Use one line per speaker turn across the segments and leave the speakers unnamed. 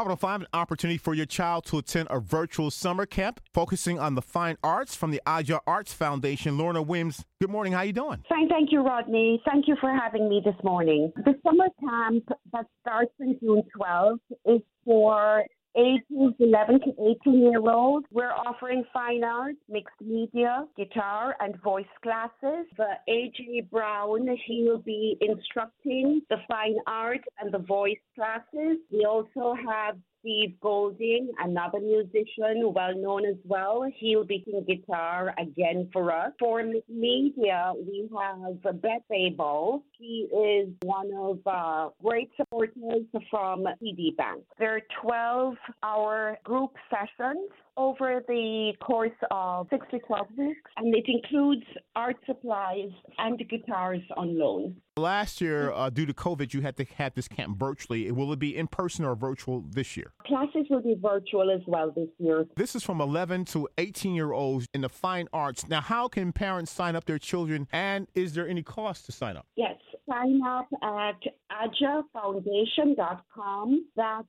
How about find an opportunity for your child to attend a virtual summer camp focusing on the fine arts from the AJAH Arts Foundation? Lorna Williams, good morning. How are you doing?
Fine, thank you, Rodney. Thank you for having me this morning. The summer camp that starts on June 12th is for ages 11 to 18 year olds. We're offering fine arts, mixed media, guitar, and voice classes. The AJ Brown, he will be instructing the fine art and the voice classes. We also have Steve Golding, another musician, well known as well. He'll be playing guitar again for us. For media, we have Beth Abel. She is one of uh, great supporters from TD Bank. There are 12 hour group sessions over the course of six to 12 weeks, and it includes art supplies and guitars on loan.
Last year, uh, due to COVID, you had to have this camp virtually. Will it be in person or virtual this year?
Classes will be virtual as well this year.
This is from 11 to 18 year olds in the fine arts. Now, how can parents sign up their children, and is there any cost to sign up?
Yes, sign up at ajafoundation.com. That's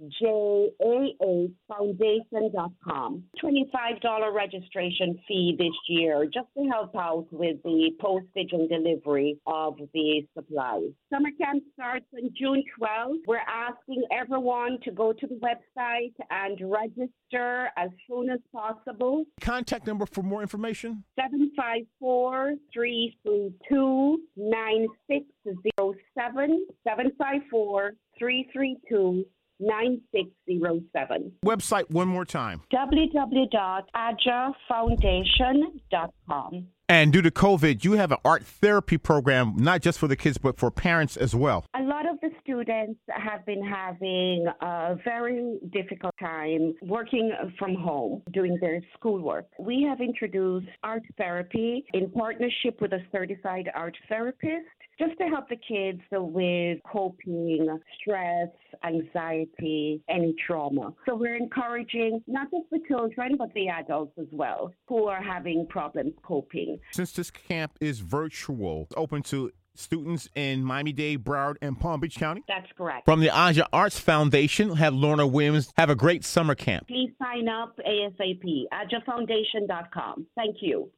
www.ajafoundation.com. $25 registration fee this year just to help out with the postage and delivery of the supplies. Summer camp starts on June 12th. We're asking everyone to go to the website and register as soon as possible.
Contact number for more information?
754 332 9607. 754 332 9607.
Website one more time
www.ajafoundation.com.
And due to COVID, you have an art therapy program, not just for the kids, but for parents as well.
A lot of the students have been having a very difficult time working from home, doing their schoolwork. We have introduced art therapy in partnership with a certified art therapist just to help the kids with coping, stress, anxiety, any trauma. So we're encouraging not just the children, but the adults as well who are having problems coping.
Since this camp is virtual, it's open to students in Miami Dade, Broward, and Palm Beach County?
That's correct.
From the AJAH Arts Foundation, have Lorna Williams have a great summer camp.
Please sign up ASAP, ajafoundation.com. Thank you.